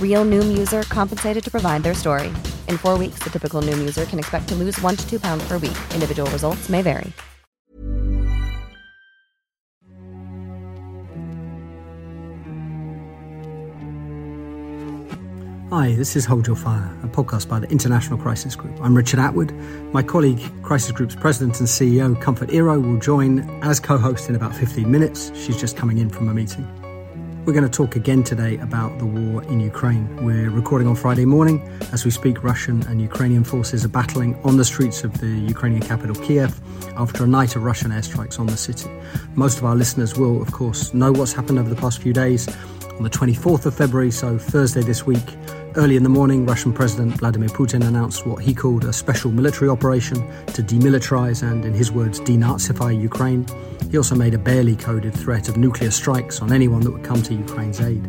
Real Noom user compensated to provide their story. In four weeks, the typical Noom user can expect to lose one to two pounds per week. Individual results may vary. Hi, this is Hold Your Fire, a podcast by the International Crisis Group. I'm Richard Atwood. My colleague, Crisis Group's president and CEO, Comfort Ero, will join as co host in about 15 minutes. She's just coming in from a meeting. We're going to talk again today about the war in Ukraine. We're recording on Friday morning. As we speak, Russian and Ukrainian forces are battling on the streets of the Ukrainian capital, Kiev, after a night of Russian airstrikes on the city. Most of our listeners will, of course, know what's happened over the past few days. On the 24th of February, so Thursday this week, Early in the morning, Russian President Vladimir Putin announced what he called a special military operation to demilitarize and, in his words, denazify Ukraine. He also made a barely coded threat of nuclear strikes on anyone that would come to Ukraine's aid.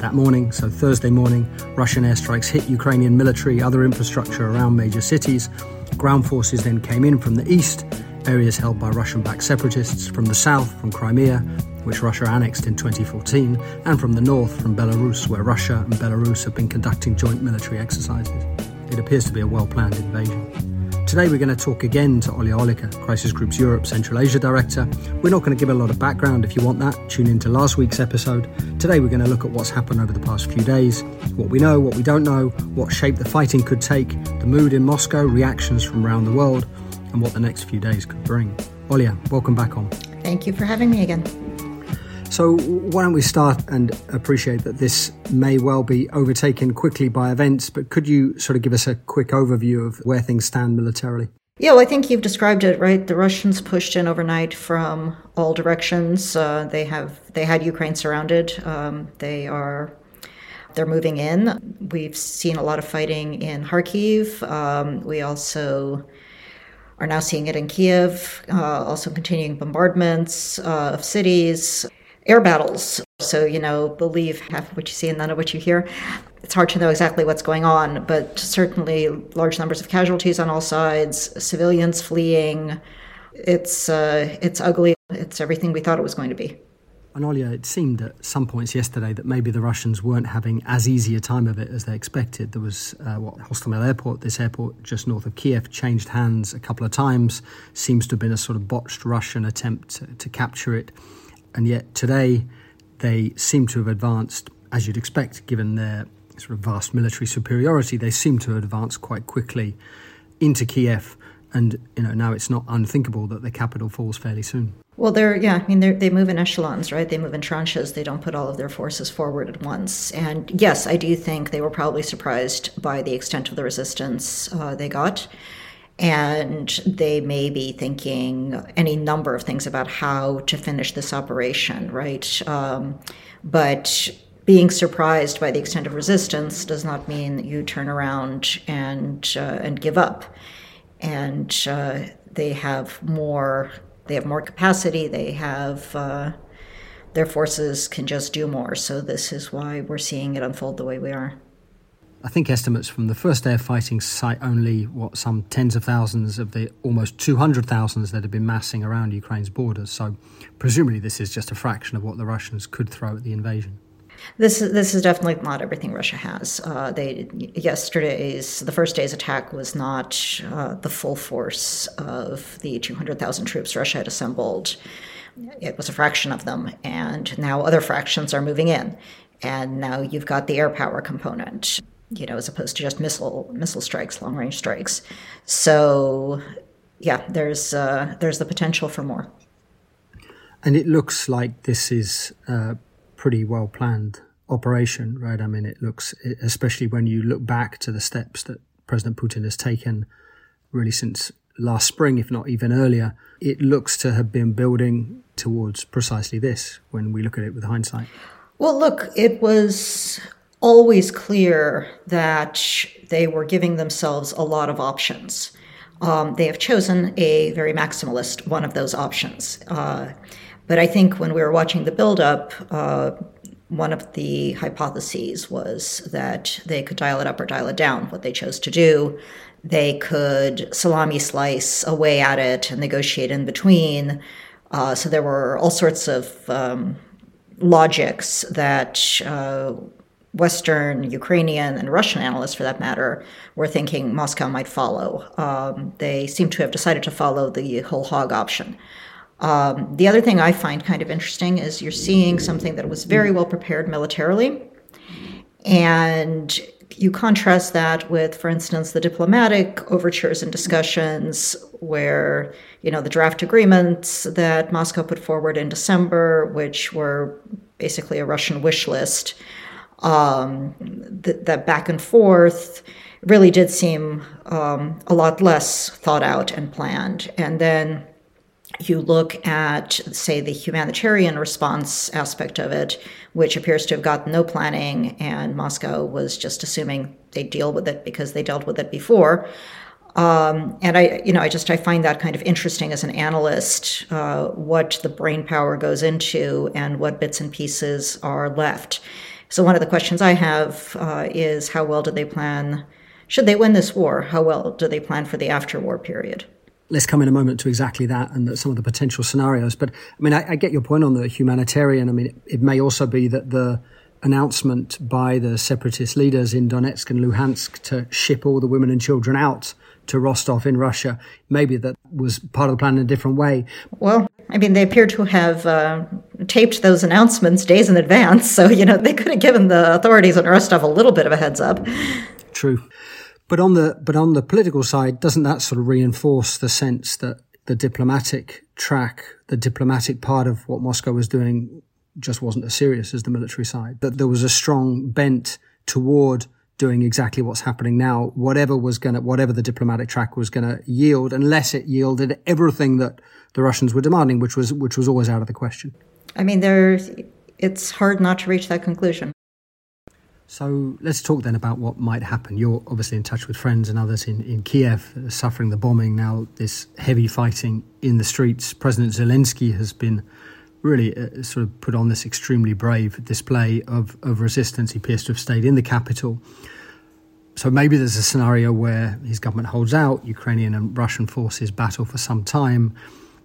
That morning, so Thursday morning, Russian airstrikes hit Ukrainian military, other infrastructure around major cities. Ground forces then came in from the east, areas held by Russian backed separatists, from the south, from Crimea, which Russia annexed in 2014, and from the north, from Belarus, where Russia and Belarus have been conducting joint military exercises. It appears to be a well planned invasion. Today, we're going to talk again to Olya Oliker, Crisis Group's Europe Central Asia Director. We're not going to give a lot of background. If you want that, tune into last week's episode. Today, we're going to look at what's happened over the past few days, what we know, what we don't know, what shape the fighting could take, the mood in Moscow, reactions from around the world, and what the next few days could bring. Olya, welcome back on. Thank you for having me again. So, why don't we start and appreciate that this may well be overtaken quickly by events, but could you sort of give us a quick overview of where things stand militarily? Yeah, well, I think you've described it right. The Russians pushed in overnight from all directions. Uh, they have they had Ukraine surrounded. Um, they are they're moving in. We've seen a lot of fighting in Kharkiv. Um, we also are now seeing it in Kiev. Uh, also continuing bombardments uh, of cities air battles. So, you know, believe half of what you see and none of what you hear. It's hard to know exactly what's going on, but certainly large numbers of casualties on all sides, civilians fleeing. It's uh, it's ugly. It's everything we thought it was going to be. And Olya, it seemed at some points yesterday that maybe the Russians weren't having as easy a time of it as they expected. There was uh, what Hostomel Airport, this airport just north of Kiev, changed hands a couple of times. Seems to have been a sort of botched Russian attempt to, to capture it. And yet today they seem to have advanced, as you'd expect, given their sort of vast military superiority, they seem to have advanced quite quickly into Kiev. And you know now it's not unthinkable that the capital falls fairly soon. Well, they're yeah. I mean, they move in echelons, right? They move in tranches. They don't put all of their forces forward at once. And yes, I do think they were probably surprised by the extent of the resistance uh, they got and they may be thinking any number of things about how to finish this operation, right? Um, but being surprised by the extent of resistance does not mean that you turn around and uh, and give up. And uh, they have more. They have more capacity. They have. Uh, their forces can just do more. So this is why we're seeing it unfold the way we are. I think estimates from the first day of fighting cite only, what, some tens of thousands of the almost 200,000 that have been massing around Ukraine's borders. So presumably this is just a fraction of what the Russians could throw at the invasion. This is this is definitely not everything Russia has. Uh, they yesterday's the first day's attack was not uh, the full force of the 200,000 troops Russia had assembled. It was a fraction of them, and now other fractions are moving in, and now you've got the air power component you know, as opposed to just missile missile strikes, long range strikes. So, yeah, there's uh, there's the potential for more. And it looks like this is a pretty well planned operation, right? I mean, it looks, especially when you look back to the steps that President Putin has taken, really since last spring, if not even earlier, it looks to have been building towards precisely this when we look at it with hindsight. Well, look, it was always clear that they were giving themselves a lot of options. Um, they have chosen a very maximalist one of those options. Uh, but I think when we were watching the buildup, uh, one of the hypotheses was that they could dial it up or dial it down. What they chose to do, they could salami slice away at it and negotiate in between. Uh, so there were all sorts of um, logics that uh, Western, Ukrainian, and Russian analysts, for that matter, were thinking Moscow might follow. Um, they seem to have decided to follow the whole hog option. Um, the other thing I find kind of interesting is you're seeing something that was very well prepared militarily, and you contrast that with, for instance, the diplomatic overtures and discussions where, you know, the draft agreements that Moscow put forward in December, which were basically a Russian wish list um, th- that back and forth really did seem um, a lot less thought out and planned. And then you look at, say, the humanitarian response aspect of it, which appears to have gotten no planning, and Moscow was just assuming they'd deal with it because they dealt with it before. Um, and I, you know, I just I find that kind of interesting as an analyst, uh, what the brain power goes into and what bits and pieces are left. So one of the questions I have uh, is how well do they plan? Should they win this war? How well do they plan for the after-war period? Let's come in a moment to exactly that and some of the potential scenarios. But I mean, I, I get your point on the humanitarian. I mean, it, it may also be that the announcement by the separatist leaders in Donetsk and Luhansk to ship all the women and children out to Rostov in Russia. Maybe that was part of the plan in a different way. Well, I mean, they appear to have uh, taped those announcements days in advance, so you know they could have given the authorities in Rostov a little bit of a heads up. True, but on the but on the political side, doesn't that sort of reinforce the sense that the diplomatic track, the diplomatic part of what Moscow was doing, just wasn't as serious as the military side? That there was a strong bent toward doing exactly what's happening now, whatever was going to, whatever the diplomatic track was going to yield, unless it yielded everything that the Russians were demanding, which was, which was always out of the question. I mean, there's, it's hard not to reach that conclusion. So let's talk then about what might happen. You're obviously in touch with friends and others in, in Kiev uh, suffering the bombing now, this heavy fighting in the streets. President Zelensky has been really uh, sort of put on this extremely brave display of, of resistance. He appears to have stayed in the capital. So maybe there's a scenario where his government holds out, Ukrainian and Russian forces battle for some time.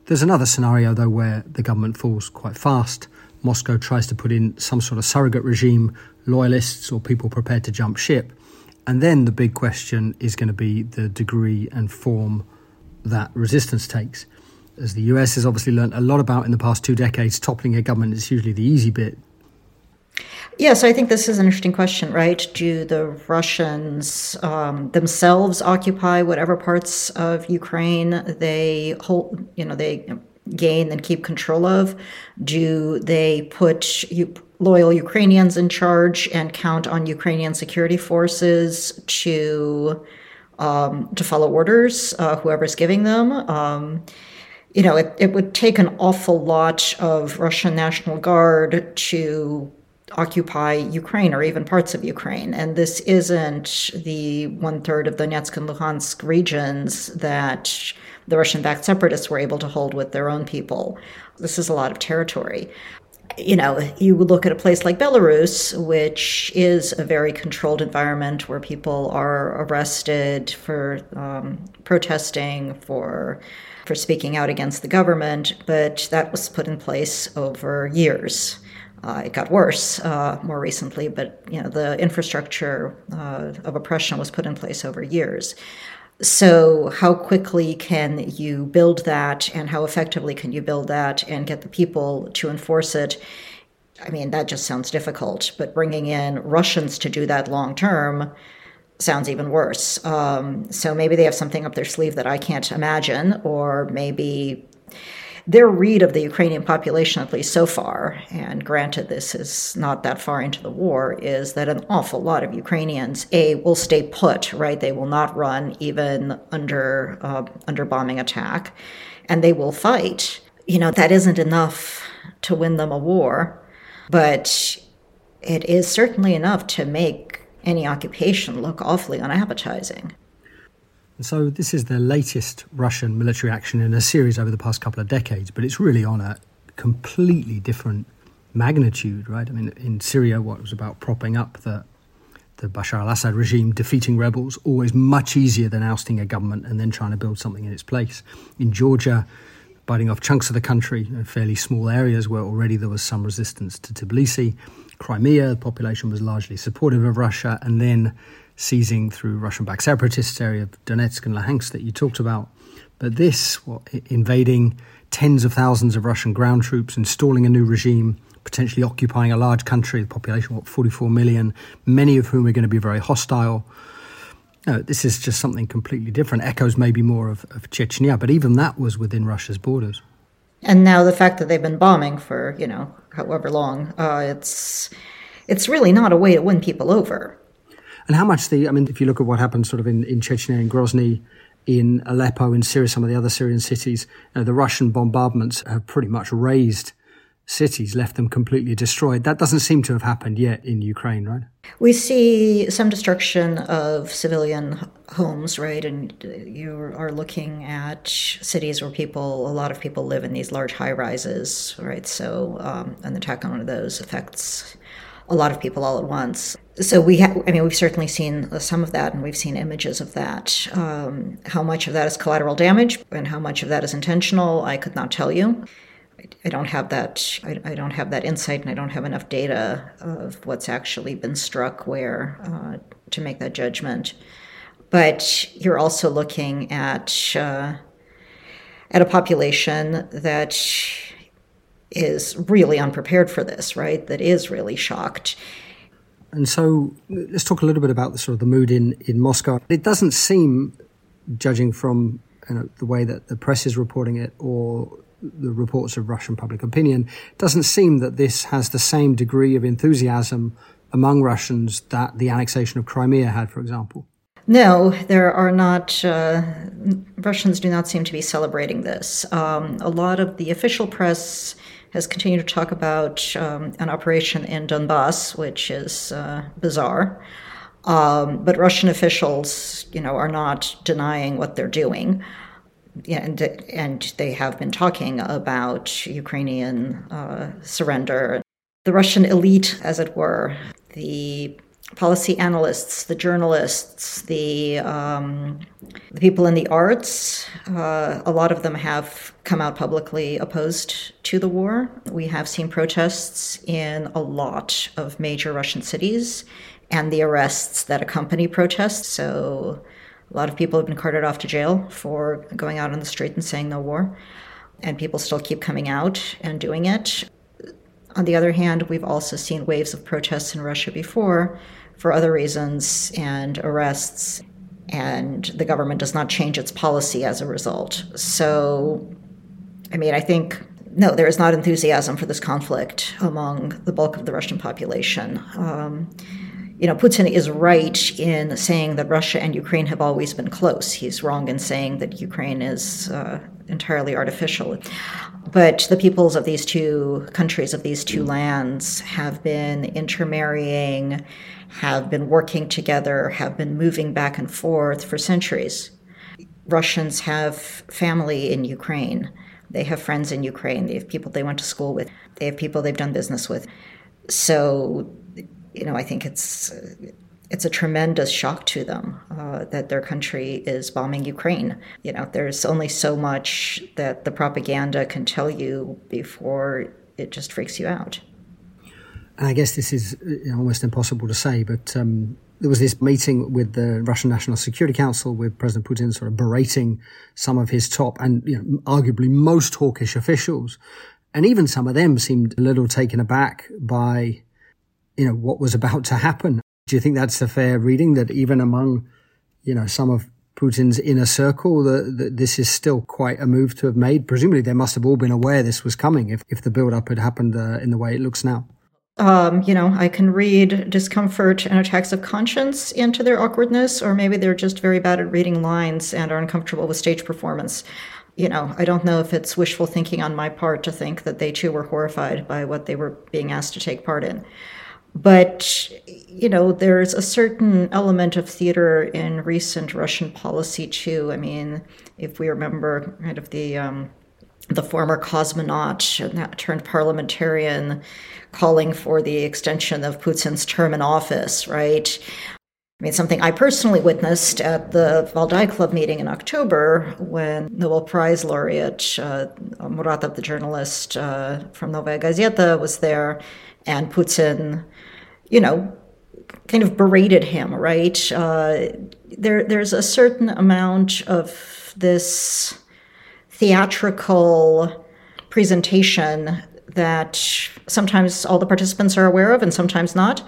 There's another scenario, though, where the government falls quite fast. Moscow tries to put in some sort of surrogate regime, loyalists or people prepared to jump ship. And then the big question is going to be the degree and form that resistance takes as the US has obviously learned a lot about in the past two decades, toppling a government is usually the easy bit. Yes, I think this is an interesting question, right? Do the Russians um, themselves occupy whatever parts of Ukraine they hold, you know, they gain and keep control of? Do they put U- loyal Ukrainians in charge and count on Ukrainian security forces to um, to follow orders, uh, whoever's giving them? Um, you know, it, it would take an awful lot of Russian National Guard to occupy Ukraine or even parts of Ukraine. And this isn't the one third of the Donetsk and Luhansk regions that the Russian backed separatists were able to hold with their own people. This is a lot of territory. you know, you look at a place like Belarus, which is a very controlled environment where people are arrested for um, protesting, for for speaking out against the government, but that was put in place over years. Uh, it got worse uh, more recently, but you know the infrastructure uh, of oppression was put in place over years. So, how quickly can you build that, and how effectively can you build that and get the people to enforce it? I mean, that just sounds difficult, but bringing in Russians to do that long term sounds even worse. Um, so, maybe they have something up their sleeve that I can't imagine, or maybe their read of the Ukrainian population, at least so far, and granted this is not that far into the war, is that an awful lot of Ukrainians, A, will stay put, right? They will not run even under, uh, under bombing attack, and they will fight. You know, that isn't enough to win them a war, but it is certainly enough to make any occupation look awfully unappetizing. So, this is the latest Russian military action in a series over the past couple of decades, but it's really on a completely different magnitude, right? I mean, in Syria, what was about propping up the the Bashar al-Assad regime, defeating rebels, always much easier than ousting a government and then trying to build something in its place. In Georgia, biting off chunks of the country, fairly small areas where already there was some resistance to Tbilisi. Crimea, the population was largely supportive of Russia, and then seizing through Russian backed separatists area of Donetsk and Luhansk that you talked about. But this, what, invading tens of thousands of Russian ground troops, installing a new regime, potentially occupying a large country, the population, what, 44 million, many of whom are going to be very hostile. No, this is just something completely different. Echoes maybe more of, of Chechnya, but even that was within Russia's borders. And now the fact that they've been bombing for, you know, however long, uh, it's it's really not a way to win people over. And how much the, I mean, if you look at what happened sort of in, in Chechnya, in Grozny, in Aleppo, in Syria, some of the other Syrian cities, you know, the Russian bombardments have pretty much razed cities, left them completely destroyed. That doesn't seem to have happened yet in Ukraine, right? We see some destruction of civilian homes, right? And you are looking at cities where people, a lot of people live in these large high rises, right? So um, an attack on one of those affects a lot of people all at once. So we, I mean, we've certainly seen some of that, and we've seen images of that. Um, how much of that is collateral damage, and how much of that is intentional, I could not tell you. I don't have that. I, I don't have that insight, and I don't have enough data of what's actually been struck where uh, to make that judgment. But you're also looking at uh, at a population that is really unprepared for this, right? That is really shocked. And so let's talk a little bit about the sort of the mood in, in Moscow. It doesn't seem, judging from you know, the way that the press is reporting it or the reports of Russian public opinion, doesn't seem that this has the same degree of enthusiasm among Russians that the annexation of Crimea had, for example. No, there are not. Uh, Russians do not seem to be celebrating this. Um, a lot of the official press has continued to talk about um, an operation in Donbass, which is uh, bizarre. Um, but Russian officials, you know, are not denying what they're doing, and and they have been talking about Ukrainian uh, surrender. The Russian elite, as it were, the policy analysts, the journalists, the, um, the people in the arts, uh, a lot of them have come out publicly opposed to the war. We have seen protests in a lot of major Russian cities and the arrests that accompany protests. So a lot of people have been carted off to jail for going out on the street and saying no war. And people still keep coming out and doing it. On the other hand, we've also seen waves of protests in Russia before for other reasons and arrests, and the government does not change its policy as a result. So, I mean, I think no, there is not enthusiasm for this conflict among the bulk of the Russian population. Um, you know, Putin is right in saying that Russia and Ukraine have always been close. He's wrong in saying that Ukraine is uh, entirely artificial. But the peoples of these two countries, of these two lands, have been intermarrying, have been working together, have been moving back and forth for centuries. Russians have family in Ukraine. They have friends in Ukraine. They have people they went to school with. They have people they've done business with. So, you know, I think it's it's a tremendous shock to them uh, that their country is bombing Ukraine. You know, there's only so much that the propaganda can tell you before it just freaks you out. And I guess this is almost impossible to say, but um, there was this meeting with the Russian National Security Council with President Putin sort of berating some of his top and you know, arguably most hawkish officials. And even some of them seemed a little taken aback by, you know, what was about to happen. Do you think that's a fair reading that even among, you know, some of Putin's inner circle, that this is still quite a move to have made? Presumably they must have all been aware this was coming if, if the build up had happened uh, in the way it looks now. Um, you know, I can read discomfort and attacks of conscience into their awkwardness, or maybe they're just very bad at reading lines and are uncomfortable with stage performance. You know, I don't know if it's wishful thinking on my part to think that they too were horrified by what they were being asked to take part in. But, you know, there's a certain element of theater in recent Russian policy too. I mean, if we remember kind of the um, the former cosmonaut and turned parliamentarian calling for the extension of Putin's term in office, right? I mean, something I personally witnessed at the Valdai Club meeting in October when Nobel Prize laureate uh, Muratov, the journalist uh, from Novaya Gazeta, was there, and Putin, you know, kind of berated him, right? Uh, there, there's a certain amount of this theatrical presentation that sometimes all the participants are aware of and sometimes not.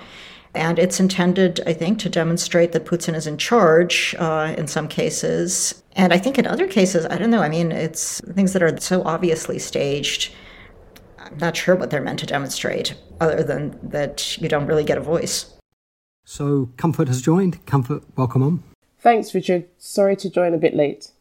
And it's intended, I think, to demonstrate that Putin is in charge uh, in some cases. And I think in other cases, I don't know, I mean, it's things that are so obviously staged. I'm not sure what they're meant to demonstrate, other than that you don't really get a voice. So, Comfort has joined. Comfort, welcome on. Thanks, Richard. Sorry to join a bit late.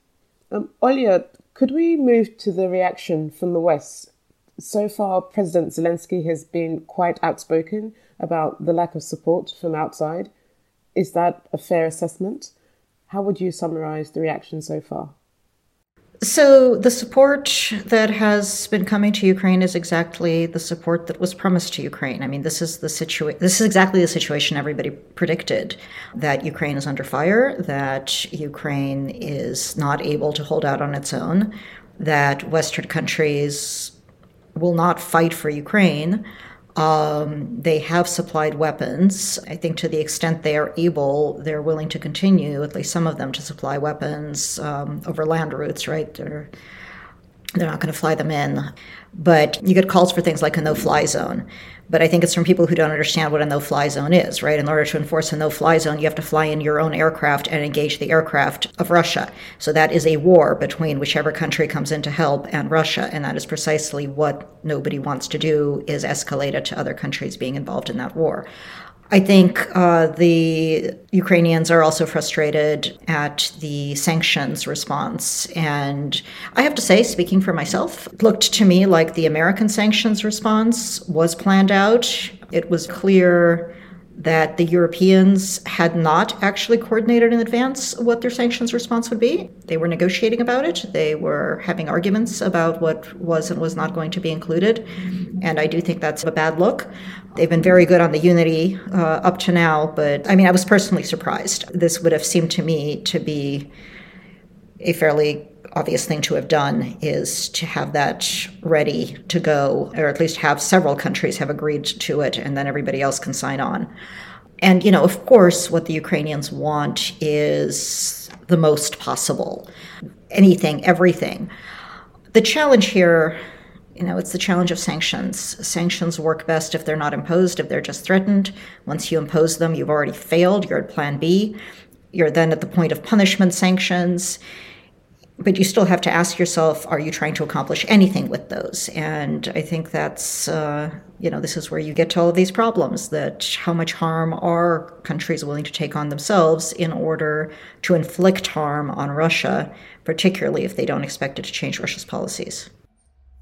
Um, Olya, could we move to the reaction from the West so far, President Zelensky has been quite outspoken about the lack of support from outside. Is that a fair assessment? How would you summarize the reaction so far? So, the support that has been coming to Ukraine is exactly the support that was promised to Ukraine. I mean, this is the situation. This is exactly the situation everybody predicted that Ukraine is under fire, that Ukraine is not able to hold out on its own, that Western countries will not fight for Ukraine. Um, they have supplied weapons. I think to the extent they are able, they're willing to continue, at least some of them, to supply weapons um, over land routes, right? They're, they're not going to fly them in. But you get calls for things like a no fly zone. But I think it's from people who don't understand what a no fly zone is, right? In order to enforce a no fly zone, you have to fly in your own aircraft and engage the aircraft of Russia. So that is a war between whichever country comes in to help and Russia. And that is precisely what nobody wants to do is escalate it to other countries being involved in that war. I think uh, the Ukrainians are also frustrated at the sanctions response. And I have to say, speaking for myself, looked to me like the American sanctions response was planned out. It was clear that the Europeans had not actually coordinated in advance what their sanctions response would be. They were negotiating about it, they were having arguments about what was and was not going to be included. And I do think that's a bad look. They've been very good on the unity uh, up to now, but I mean, I was personally surprised. This would have seemed to me to be a fairly obvious thing to have done is to have that ready to go, or at least have several countries have agreed to it, and then everybody else can sign on. And, you know, of course, what the Ukrainians want is the most possible anything, everything. The challenge here, you know, it's the challenge of sanctions. Sanctions work best if they're not imposed, if they're just threatened. Once you impose them, you've already failed, you're at plan B. You're then at the point of punishment sanctions but you still have to ask yourself are you trying to accomplish anything with those? And i think that's uh, you know this is where you get to all of these problems that how much harm are countries willing to take on themselves in order to inflict harm on russia particularly if they don't expect it to change russia's policies.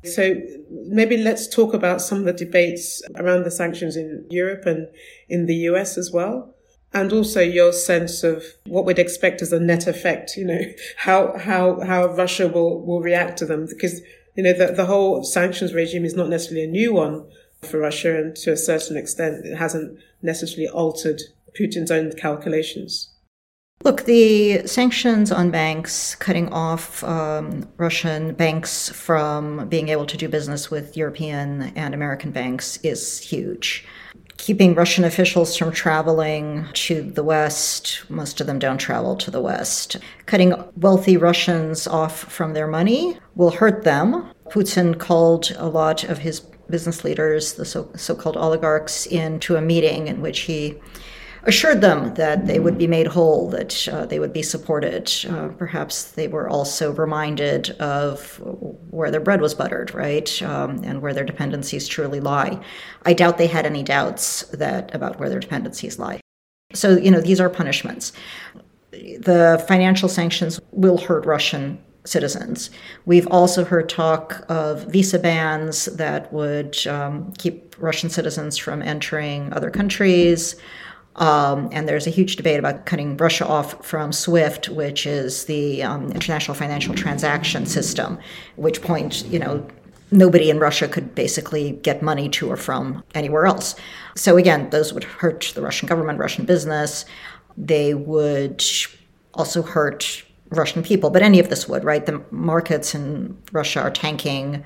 So maybe let's talk about some of the debates around the sanctions in europe and in the us as well and also your sense of what we'd expect as a net effect, you know, how, how, how Russia will, will react to them. Because You know, the, the whole sanctions regime is not necessarily a new one for Russia, and to a certain extent, it hasn't necessarily altered Putin's own calculations. Look, the sanctions on banks, cutting off um, Russian banks from being able to do business with European and American banks, is huge. Keeping Russian officials from traveling to the West, most of them don't travel to the West. Cutting wealthy Russians off from their money will hurt them. Putin called a lot of his business leaders, the so called oligarchs, into a meeting in which he assured them that they would be made whole, that uh, they would be supported. Uh, perhaps they were also reminded of where their bread was buttered, right, um, and where their dependencies truly lie. I doubt they had any doubts that about where their dependencies lie. So, you know, these are punishments. The financial sanctions will hurt Russian citizens. We've also heard talk of visa bans that would um, keep Russian citizens from entering other countries. Um, and there's a huge debate about cutting Russia off from SWIFT, which is the um, international financial transaction system, which point, you know, nobody in Russia could basically get money to or from anywhere else. So again, those would hurt the Russian government, Russian business. They would also hurt Russian people, but any of this would, right? The markets in Russia are tanking.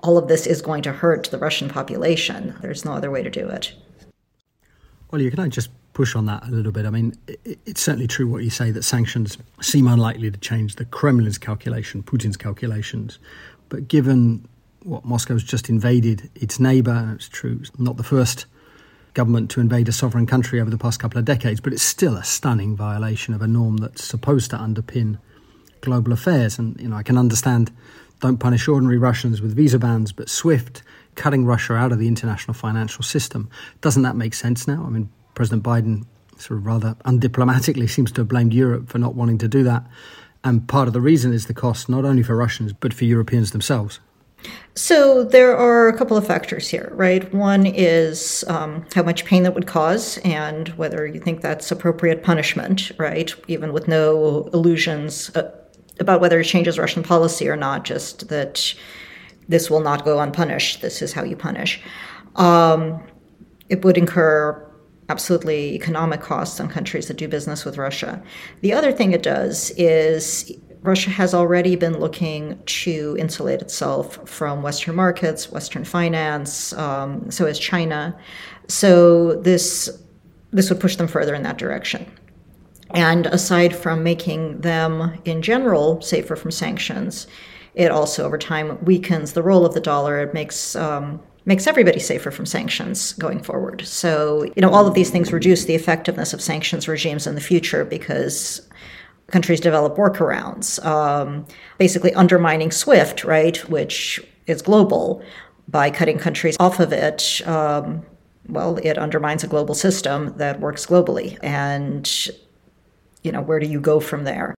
All of this is going to hurt the Russian population. There's no other way to do it. Well, you can I just push on that a little bit? I mean, it's certainly true what you say that sanctions seem unlikely to change the Kremlin's calculation, Putin's calculations. But given what Moscow's just invaded its neighbour, it's true, it's not the first government to invade a sovereign country over the past couple of decades, but it's still a stunning violation of a norm that's supposed to underpin global affairs. And, you know, I can understand don't punish ordinary Russians with visa bans, but SWIFT cutting Russia out of the international financial system. Doesn't that make sense now? I mean, President Biden sort of rather undiplomatically seems to have blamed Europe for not wanting to do that. And part of the reason is the cost not only for Russians, but for Europeans themselves. So there are a couple of factors here, right? One is um, how much pain that would cause and whether you think that's appropriate punishment, right? Even with no illusions uh, about whether it changes Russian policy or not, just that this will not go unpunished. This is how you punish. Um, it would incur absolutely economic costs on countries that do business with Russia. The other thing it does is Russia has already been looking to insulate itself from Western markets, Western finance, um, so is China. So this this would push them further in that direction. And aside from making them in general safer from sanctions, it also over time weakens the role of the dollar. It makes um, makes everybody safer from sanctions going forward. So you know all of these things reduce the effectiveness of sanctions regimes in the future because countries develop workarounds, um, basically undermining SWIFT, right, which is global, by cutting countries off of it. Um, well, it undermines a global system that works globally, and you know where do you go from there?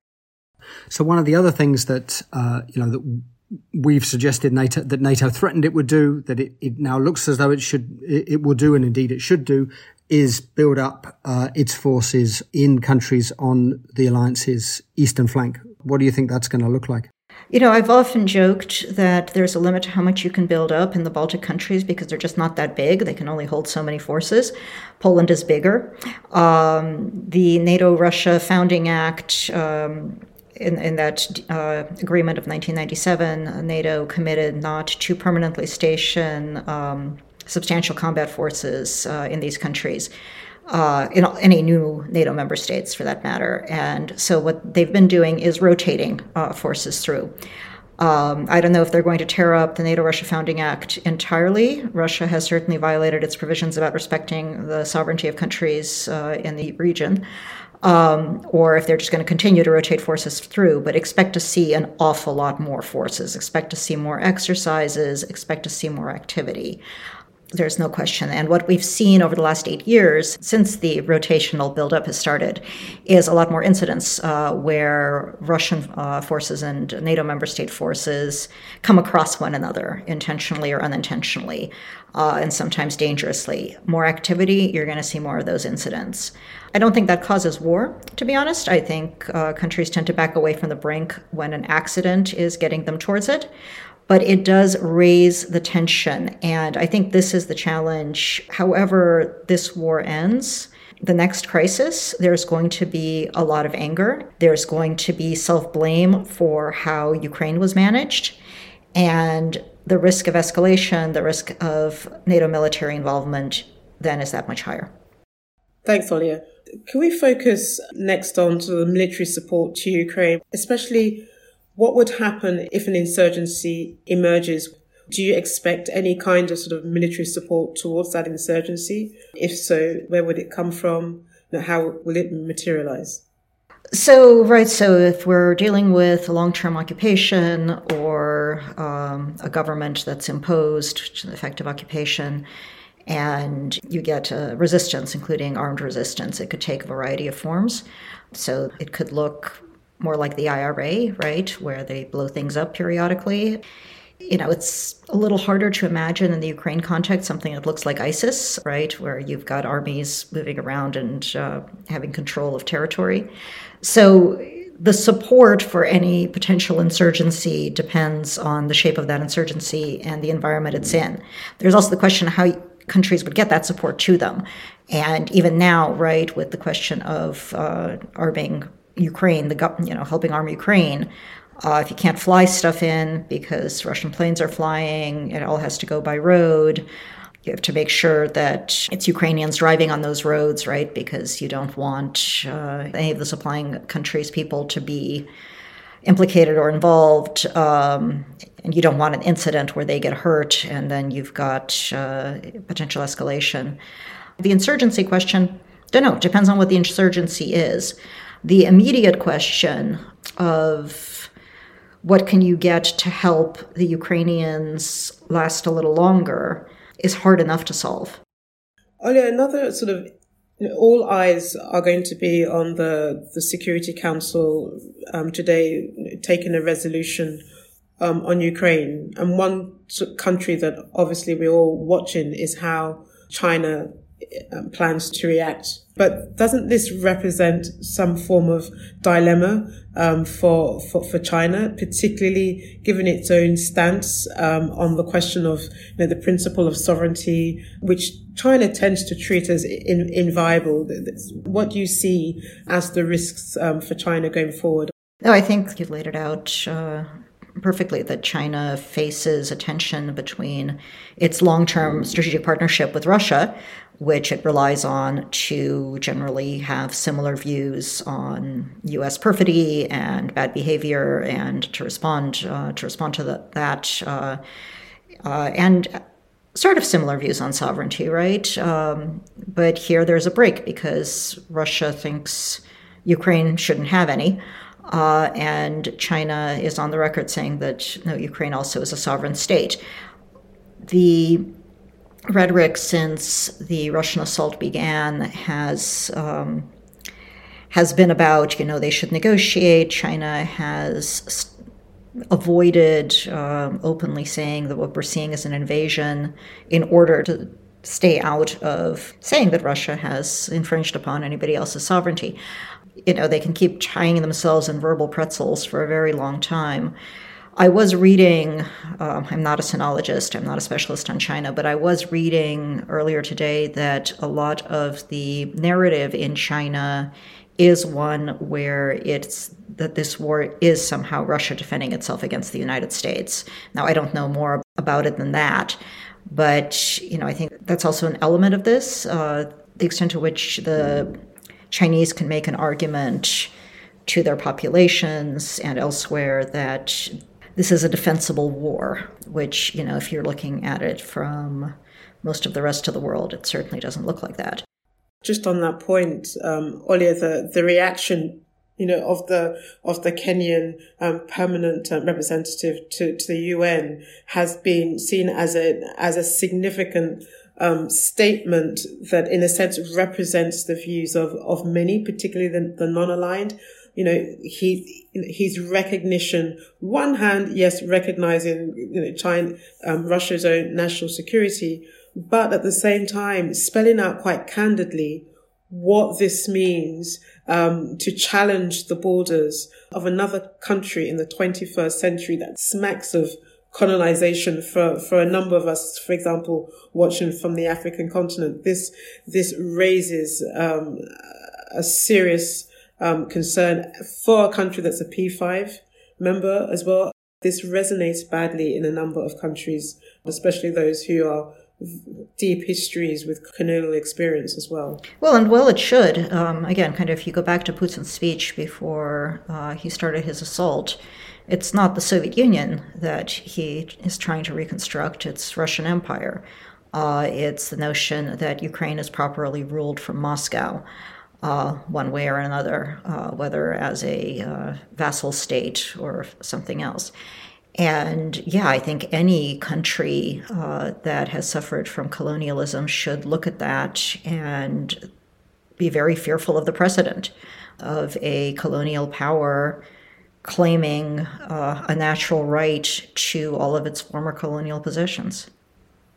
So one of the other things that uh, you know that we've suggested NATO, that NATO threatened it would do, that it, it now looks as though it should, it, it will do, and indeed it should do, is build up uh, its forces in countries on the alliance's eastern flank. What do you think that's going to look like? You know, I've often joked that there's a limit to how much you can build up in the Baltic countries because they're just not that big. They can only hold so many forces. Poland is bigger. Um, the NATO Russia Founding Act. Um, in, in that uh, agreement of 1997, NATO committed not to permanently station um, substantial combat forces uh, in these countries. Uh, in any new NATO member states, for that matter. And so, what they've been doing is rotating uh, forces through. Um, I don't know if they're going to tear up the NATO Russia Founding Act entirely. Russia has certainly violated its provisions about respecting the sovereignty of countries uh, in the region um, or if they're just going to continue to rotate forces through, but expect to see an awful lot more forces, expect to see more exercises, expect to see more activity. There's no question. And what we've seen over the last eight years, since the rotational buildup has started, is a lot more incidents uh, where Russian uh, forces and NATO member state forces come across one another, intentionally or unintentionally, uh, and sometimes dangerously. More activity, you're going to see more of those incidents. I don't think that causes war, to be honest. I think uh, countries tend to back away from the brink when an accident is getting them towards it. but it does raise the tension. And I think this is the challenge. However, this war ends, the next crisis, there's going to be a lot of anger. There's going to be self blame for how Ukraine was managed. And the risk of escalation, the risk of NATO military involvement, then is that much higher. Thanks, Olia. Can we focus next on to the military support to Ukraine, especially what would happen if an insurgency emerges? Do you expect any kind of sort of military support towards that insurgency? If so, where would it come from? How will it materialize? So, right, so if we're dealing with a long term occupation or um, a government that's imposed which is an effective occupation, and you get uh, resistance, including armed resistance, it could take a variety of forms. So, it could look more like the IRA, right, where they blow things up periodically. You know, it's a little harder to imagine in the Ukraine context something that looks like ISIS, right, where you've got armies moving around and uh, having control of territory. So the support for any potential insurgency depends on the shape of that insurgency and the environment it's in. There's also the question how countries would get that support to them. And even now, right, with the question of uh, arming Ukraine, the you know helping arm Ukraine, uh, if you can't fly stuff in because Russian planes are flying, it all has to go by road. You have to make sure that it's Ukrainians driving on those roads, right? Because you don't want uh, any of the supplying countries' people to be implicated or involved. Um, and you don't want an incident where they get hurt and then you've got uh, potential escalation. The insurgency question, don't know, depends on what the insurgency is. The immediate question of what can you get to help the Ukrainians last a little longer is hard enough to solve. Olia, another sort of all eyes are going to be on the, the Security Council um, today taking a resolution um, on Ukraine. And one country that obviously we're all watching is how China um, plans to react. But doesn't this represent some form of dilemma um, for, for, for China, particularly given its own stance um, on the question of you know, the principle of sovereignty, which China tends to treat as in, inviolable? What do you see as the risks um, for China going forward? No, I think you laid it out. Uh perfectly that China faces a tension between its long term strategic partnership with Russia, which it relies on to generally have similar views on U.S. perfidy and bad behavior, and to respond uh, to respond to the, that, uh, uh, and sort of similar views on sovereignty, right? Um, but here there's a break because Russia thinks Ukraine shouldn't have any. Uh, and China is on the record saying that no, Ukraine also is a sovereign state. The rhetoric since the Russian assault began has um, has been about you know they should negotiate. China has avoided uh, openly saying that what we're seeing is an invasion in order to stay out of saying that Russia has infringed upon anybody else's sovereignty. You know, they can keep tying themselves in verbal pretzels for a very long time. I was reading, uh, I'm not a sinologist, I'm not a specialist on China, but I was reading earlier today that a lot of the narrative in China is one where it's that this war is somehow Russia defending itself against the United States. Now, I don't know more about it than that, but you know, I think that's also an element of this. Uh, the extent to which the Chinese can make an argument to their populations and elsewhere that this is a defensible war, which, you know, if you're looking at it from most of the rest of the world, it certainly doesn't look like that. Just on that point, um, Olia, the, the reaction, you know, of the of the Kenyan um, permanent uh, representative to, to the UN has been seen as a as a significant um, statement that, in a sense, represents the views of of many, particularly the, the non-aligned. You know, he, his recognition, one hand, yes, recognizing, you know, China, um, Russia's own national security, but at the same time, spelling out quite candidly what this means um, to challenge the borders of another country in the 21st century that smacks of colonization for, for a number of us, for example, watching from the African continent. This, this raises, um, a serious, um, concern for a country that's a P5 member as well. This resonates badly in a number of countries, especially those who are deep histories with colonial experience as well. Well, and well, it should. Um, again, kind of, if you go back to Putin's speech before uh, he started his assault, it's not the Soviet Union that he is trying to reconstruct, it's Russian Empire. Uh, it's the notion that Ukraine is properly ruled from Moscow. Uh, one way or another, uh, whether as a uh, vassal state or something else. And yeah, I think any country uh, that has suffered from colonialism should look at that and be very fearful of the precedent of a colonial power claiming uh, a natural right to all of its former colonial possessions.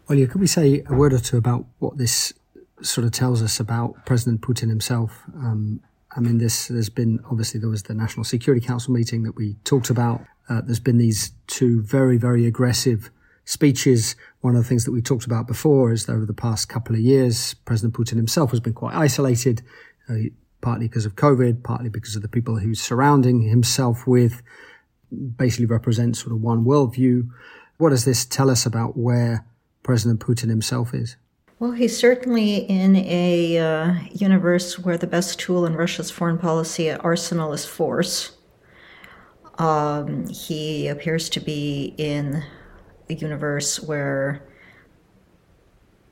Well, yeah, could we say a word or two about what this sort of tells us about President Putin himself? Um, I mean, this there's been obviously there was the National Security Council meeting that we talked about. Uh, there's been these two very very aggressive speeches. One of the things that we talked about before is that over the past couple of years, President Putin himself has been quite isolated. Uh, partly because of COVID, partly because of the people who's surrounding himself with, basically represents sort of one worldview. What does this tell us about where President Putin himself is? Well, he's certainly in a uh, universe where the best tool in Russia's foreign policy arsenal is force. Um, he appears to be in a universe where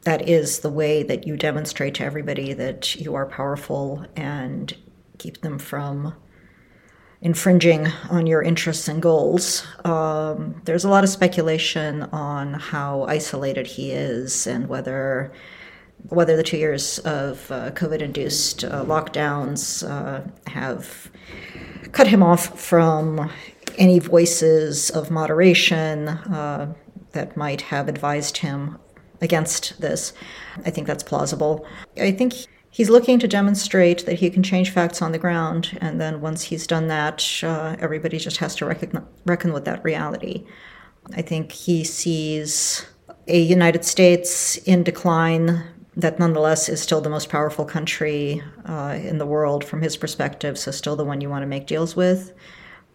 that is the way that you demonstrate to everybody that you are powerful and keep them from infringing on your interests and goals. Um, there's a lot of speculation on how isolated he is and whether whether the two years of uh, COVID-induced uh, lockdowns uh, have cut him off from any voices of moderation uh, that might have advised him against this. I think that's plausible. I think he's looking to demonstrate that he can change facts on the ground, and then once he's done that, uh, everybody just has to reckon, reckon with that reality. I think he sees a United States in decline that nonetheless is still the most powerful country uh, in the world from his perspective, so still the one you want to make deals with.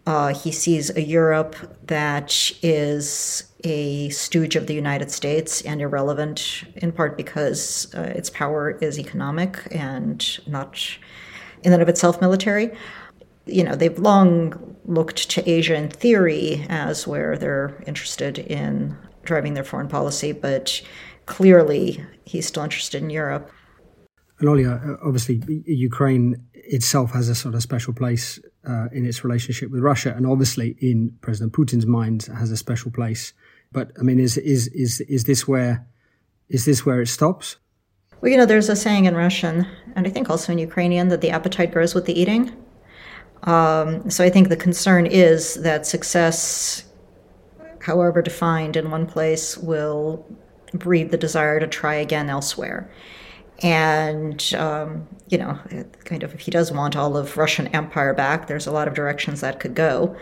Uh, he sees a Europe that is a stooge of the United States and irrelevant, in part because uh, its power is economic and not in and of itself military. You know, they've long looked to Asia in theory as where they're interested in driving their foreign policy, but clearly he's still interested in Europe. And Olya, obviously, Ukraine itself has a sort of special place uh, in its relationship with Russia, and obviously, in President Putin's mind, has a special place. But I mean, is is is is this where is this where it stops? Well, you know, there's a saying in Russian, and I think also in Ukrainian, that the appetite grows with the eating. Um, so I think the concern is that success, however defined in one place, will breed the desire to try again elsewhere. And, um, you know, kind of if he does want all of Russian empire back, there's a lot of directions that could go.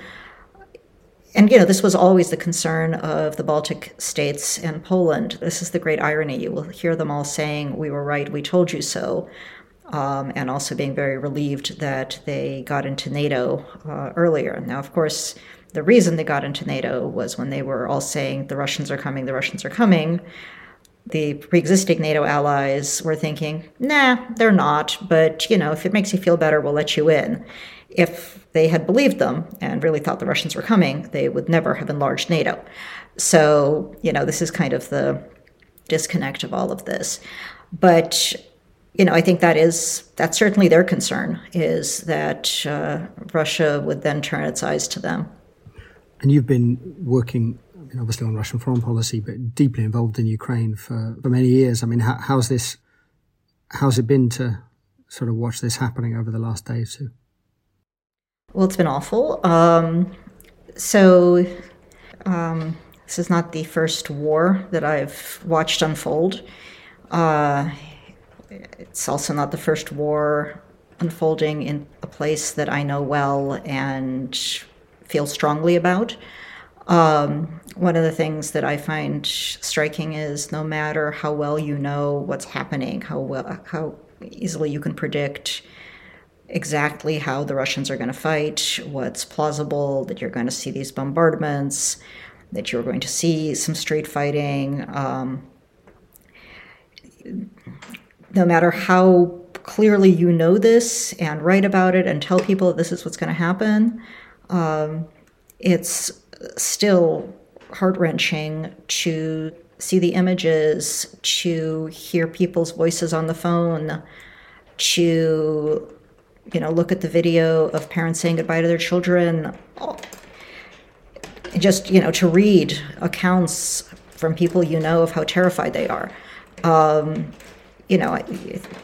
And, you know, this was always the concern of the Baltic states and Poland. This is the great irony. You will hear them all saying, We were right, we told you so. Um, and also being very relieved that they got into NATO uh, earlier. Now, of course, the reason they got into NATO was when they were all saying, The Russians are coming, the Russians are coming the pre-existing NATO allies were thinking, nah, they're not, but you know, if it makes you feel better, we'll let you in. If they had believed them and really thought the Russians were coming, they would never have enlarged NATO. So, you know, this is kind of the disconnect of all of this. But you know, I think that is that's certainly their concern is that uh, Russia would then turn its eyes to them. And you've been working I mean, obviously on Russian foreign policy, but deeply involved in Ukraine for, for many years. I mean, how, how's this, how's it been to sort of watch this happening over the last day or two? Well, it's been awful. Um, so, um, this is not the first war that I've watched unfold. Uh, it's also not the first war unfolding in a place that I know well and feel strongly about. Um, one of the things that I find striking is no matter how well you know what's happening, how well, how easily you can predict exactly how the Russians are going to fight, what's plausible, that you're going to see these bombardments, that you're going to see some street fighting. Um, no matter how clearly you know this and write about it and tell people this is what's going to happen, um, it's still heart wrenching to see the images, to hear people's voices on the phone, to you know look at the video of parents saying goodbye to their children. Just you know to read accounts from people you know of how terrified they are. Um, you know, I,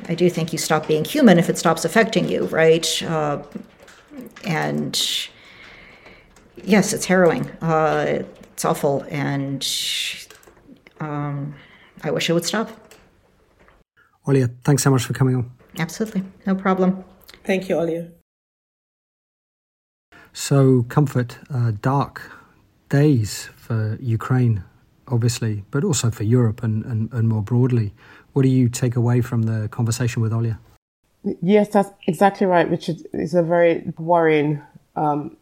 I, do think you stop being human if it stops affecting you, right? Uh, and yes, it's harrowing. Uh, it's awful, and um, I wish it would stop. Olia, thanks so much for coming on. Absolutely, no problem. Thank you, Olia. So, comfort, uh, dark days for Ukraine, obviously, but also for Europe and, and, and more broadly. What do you take away from the conversation with Olia? Yes, that's exactly right, Richard. It's a very worrying um,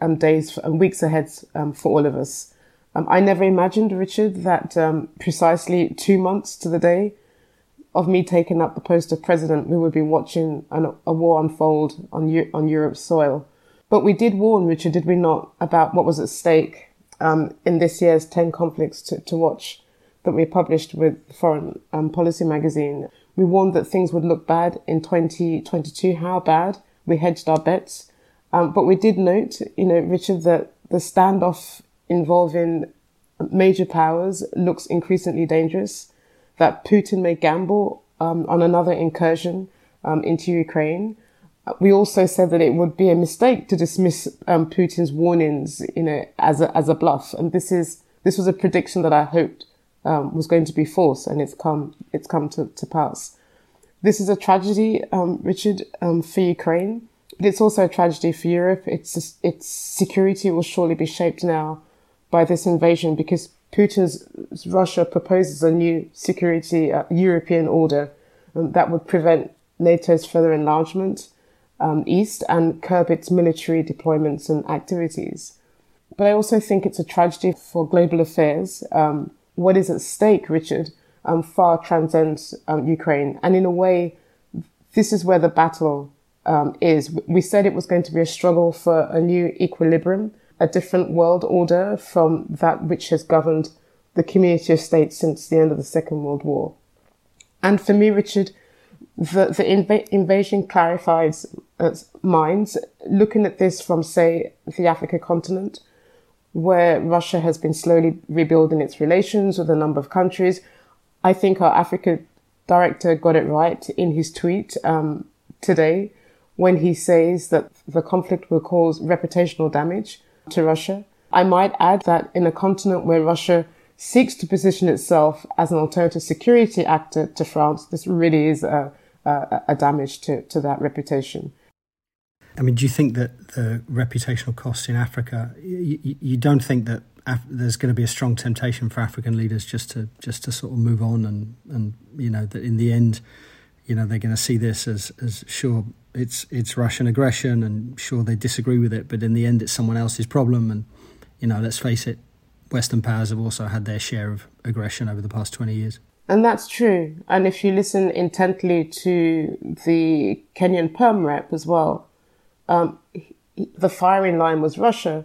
um, days and weeks ahead um, for all of us. Um, I never imagined, Richard, that um, precisely two months to the day of me taking up the post of president, we would be watching an, a war unfold on on Europe's soil. But we did warn, Richard, did we not, about what was at stake um, in this year's ten conflicts to, to watch that we published with Foreign um, Policy magazine. We warned that things would look bad in 2022. How bad? We hedged our bets. Um, but we did note, you know, Richard, that the standoff involving major powers looks increasingly dangerous, that Putin may gamble um, on another incursion um, into Ukraine. We also said that it would be a mistake to dismiss um, Putin's warnings, you know, as a, as a bluff. And this is, this was a prediction that I hoped um, was going to be false, and it's come, it's come to, to pass. This is a tragedy, um, Richard, um, for Ukraine. But it's also a tragedy for Europe. Its, its security will surely be shaped now by this invasion because Putin's Russia proposes a new security uh, European order um, that would prevent NATO's further enlargement um, east and curb its military deployments and activities. But I also think it's a tragedy for global affairs. Um, what is at stake, Richard, um, far transcends um, Ukraine. And in a way, this is where the battle um, is. We said it was going to be a struggle for a new equilibrium, a different world order from that which has governed the community of states since the end of the Second World War. And for me, Richard, the, the inv- invasion clarifies uh, minds. Looking at this from, say, the Africa continent, where Russia has been slowly rebuilding its relations with a number of countries, I think our Africa director got it right in his tweet um, today when he says that the conflict will cause reputational damage to Russia. I might add that in a continent where Russia seeks to position itself as an alternative security actor to France, this really is a, a, a damage to, to that reputation. I mean, do you think that the reputational costs in Africa, you, you don't think that Af- there's going to be a strong temptation for African leaders just to just to sort of move on and, and you know, that in the end, you know, they're going to see this as, as sure it's it's Russian aggression, and sure they disagree with it, but in the end, it's someone else's problem. And you know, let's face it, Western powers have also had their share of aggression over the past twenty years. And that's true. And if you listen intently to the Kenyan Perm rep as well, um, the firing line was Russia,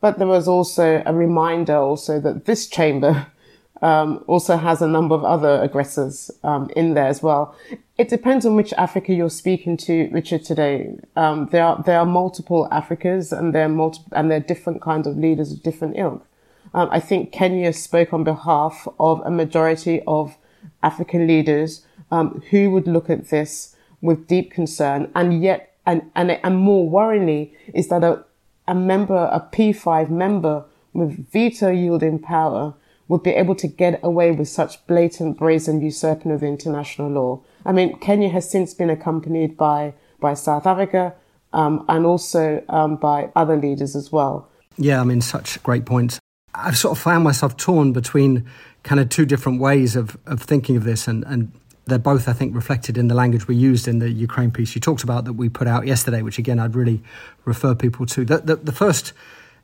but there was also a reminder also that this chamber um, also has a number of other aggressors um, in there as well. It depends on which Africa you're speaking to, Richard. Today, um, there are there are multiple Africas, and there are multiple and there are different kinds of leaders of different ilk. Um, I think Kenya spoke on behalf of a majority of African leaders um, who would look at this with deep concern, and yet, and and and more worryingly, is that a a member, a P5 member with veto yielding power would be able to get away with such blatant, brazen usurping of international law. I mean, Kenya has since been accompanied by, by South Africa um, and also um, by other leaders as well. Yeah, I mean, such great points. I've sort of found myself torn between kind of two different ways of, of thinking of this, and, and they're both, I think, reflected in the language we used in the Ukraine piece you talked about that we put out yesterday, which again I'd really refer people to. The, the, the first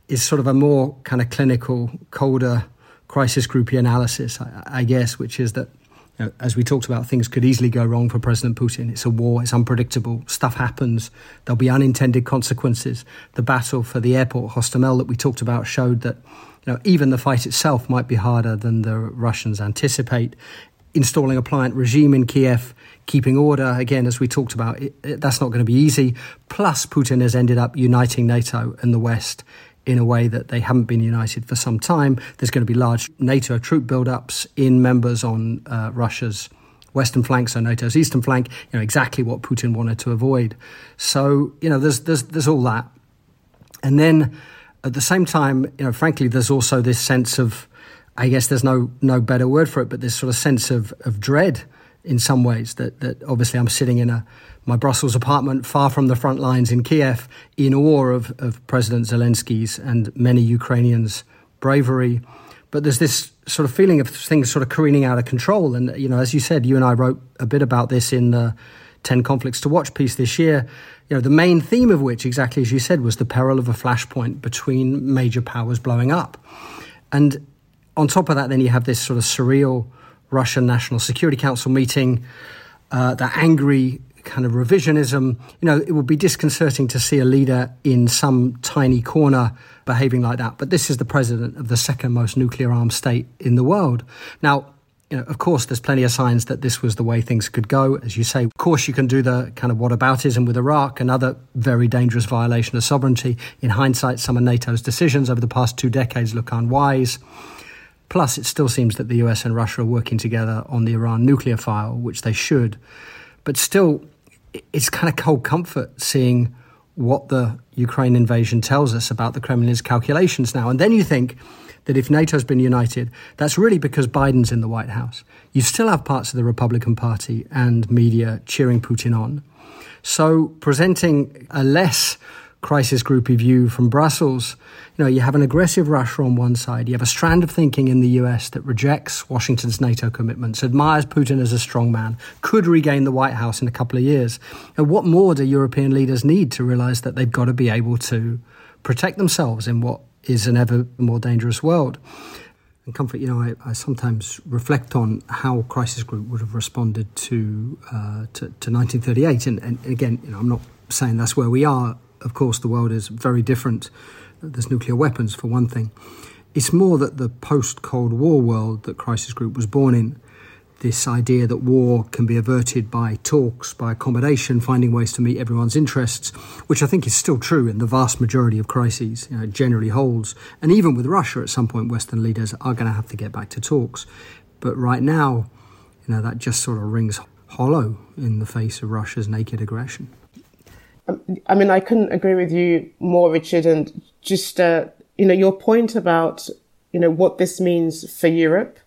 is sort of a more kind of clinical, colder crisis groupy analysis, I, I guess, which is that you know, as we talked about, things could easily go wrong for President Putin. It's a war, it's unpredictable, stuff happens, there'll be unintended consequences. The battle for the airport Hostomel that we talked about showed that you know, even the fight itself might be harder than the Russians anticipate. Installing a pliant regime in Kiev, keeping order, again, as we talked about, it, it, that's not going to be easy. Plus, Putin has ended up uniting NATO and the West in a way that they haven't been united for some time. There's going to be large NATO troop buildups in members on uh, Russia's western flank, so NATO's eastern flank. You know exactly what Putin wanted to avoid. So you know there's there's there's all that, and then at the same time, you know, frankly, there's also this sense of, I guess there's no no better word for it, but this sort of sense of of dread in some ways that that obviously I'm sitting in a my Brussels apartment, far from the front lines in Kiev, in awe of, of President Zelensky's and many Ukrainians' bravery. But there's this sort of feeling of things sort of careening out of control. And, you know, as you said, you and I wrote a bit about this in the 10 Conflicts to Watch piece this year. You know, the main theme of which, exactly as you said, was the peril of a flashpoint between major powers blowing up. And on top of that, then you have this sort of surreal Russian National Security Council meeting, uh, that angry kind of revisionism. You know, it would be disconcerting to see a leader in some tiny corner behaving like that. But this is the president of the second most nuclear armed state in the world. Now, you know, of course, there's plenty of signs that this was the way things could go. As you say, of course, you can do the kind of whataboutism with Iraq, another very dangerous violation of sovereignty. In hindsight, some of NATO's decisions over the past two decades look unwise. Plus, it still seems that the US and Russia are working together on the Iran nuclear file, which they should. But still, it's kind of cold comfort seeing what the Ukraine invasion tells us about the Kremlin's calculations now. And then you think that if NATO's been united, that's really because Biden's in the White House. You still have parts of the Republican Party and media cheering Putin on. So presenting a less crisis groupy view from Brussels. You know, you have an aggressive Russia on one side, you have a strand of thinking in the US that rejects Washington's NATO commitments, admires Putin as a strong man, could regain the White House in a couple of years. And what more do European leaders need to realize that they've got to be able to protect themselves in what is an ever more dangerous world? And comfort, you know, I, I sometimes reflect on how Crisis Group would have responded to uh, to, to 1938, and, and again, you know, I'm not saying that's where we are of course, the world is very different. There's nuclear weapons, for one thing. It's more that the post Cold War world that Crisis Group was born in, this idea that war can be averted by talks, by accommodation, finding ways to meet everyone's interests, which I think is still true in the vast majority of crises, you know, generally holds. And even with Russia, at some point, Western leaders are going to have to get back to talks. But right now, you know, that just sort of rings hollow in the face of Russia's naked aggression. I mean, I couldn't agree with you more, Richard. And just, uh, you know, your point about, you know, what this means for Europe.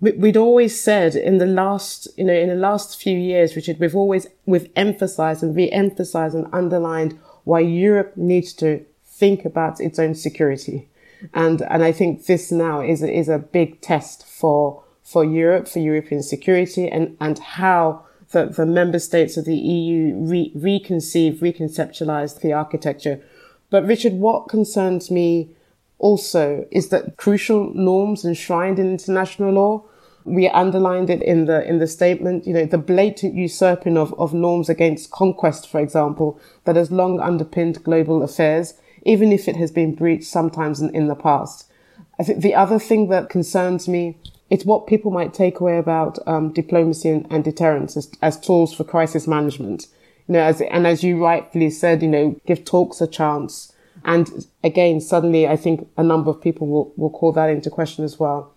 We'd always said in the last, you know, in the last few years, Richard, we've always, we've emphasized and re-emphasized and underlined why Europe needs to think about its own security. And, and I think this now is, is a big test for, for Europe, for European security and, and how the, the member states of the EU re- reconceive, reconceptualize the architecture. But Richard, what concerns me also is that crucial norms enshrined in international law, we underlined it in the in the statement, you know, the blatant usurping of, of norms against conquest, for example, that has long underpinned global affairs, even if it has been breached sometimes in, in the past. I think the other thing that concerns me it's what people might take away about um, diplomacy and, and deterrence as, as, tools for crisis management. You know, as, and as you rightfully said, you know, give talks a chance. And again, suddenly I think a number of people will, will call that into question as well.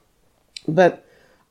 But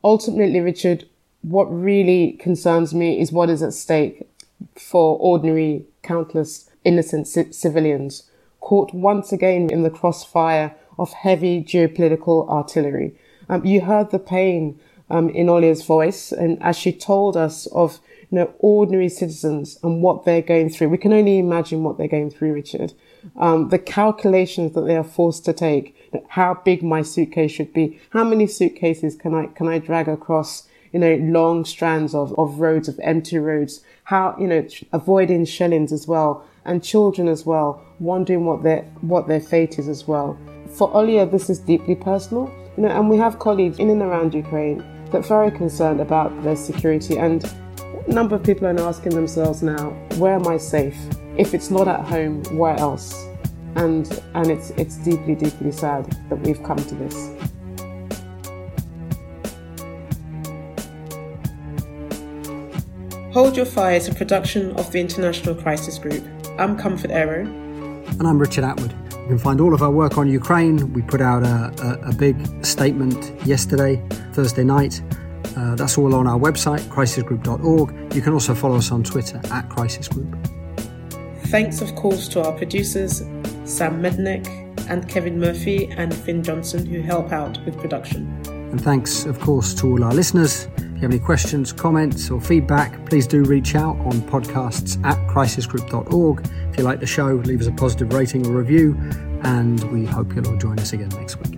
ultimately, Richard, what really concerns me is what is at stake for ordinary, countless innocent c- civilians caught once again in the crossfire of heavy geopolitical artillery. Um, you heard the pain um, in Olia's voice, and as she told us of you know ordinary citizens and what they're going through, we can only imagine what they're going through, Richard. Um, the calculations that they are forced to take, how big my suitcase should be, how many suitcases can I can I drag across, you know, long strands of, of roads, of empty roads, how you know, avoiding shellings as well, and children as well, wondering what their what their fate is as well. For Olia, this is deeply personal, you know, and we have colleagues in and around Ukraine that are very concerned about their security and a number of people are asking themselves now, where am I safe? If it's not at home, where else? And and it's it's deeply, deeply sad that we've come to this. Hold Your Fire is a production of the International Crisis Group. I'm Comfort Ero. And I'm Richard Atwood. You can find all of our work on Ukraine. We put out a, a, a big statement yesterday, Thursday night. Uh, that's all on our website, crisisgroup.org. You can also follow us on Twitter at crisisgroup. Thanks, of course, to our producers, Sam Mednick and Kevin Murphy and Finn Johnson, who help out with production. And thanks, of course, to all our listeners. If you have any questions, comments, or feedback, please do reach out on podcasts at crisisgroup.org. If you like the show, leave us a positive rating or review, and we hope you'll all join us again next week.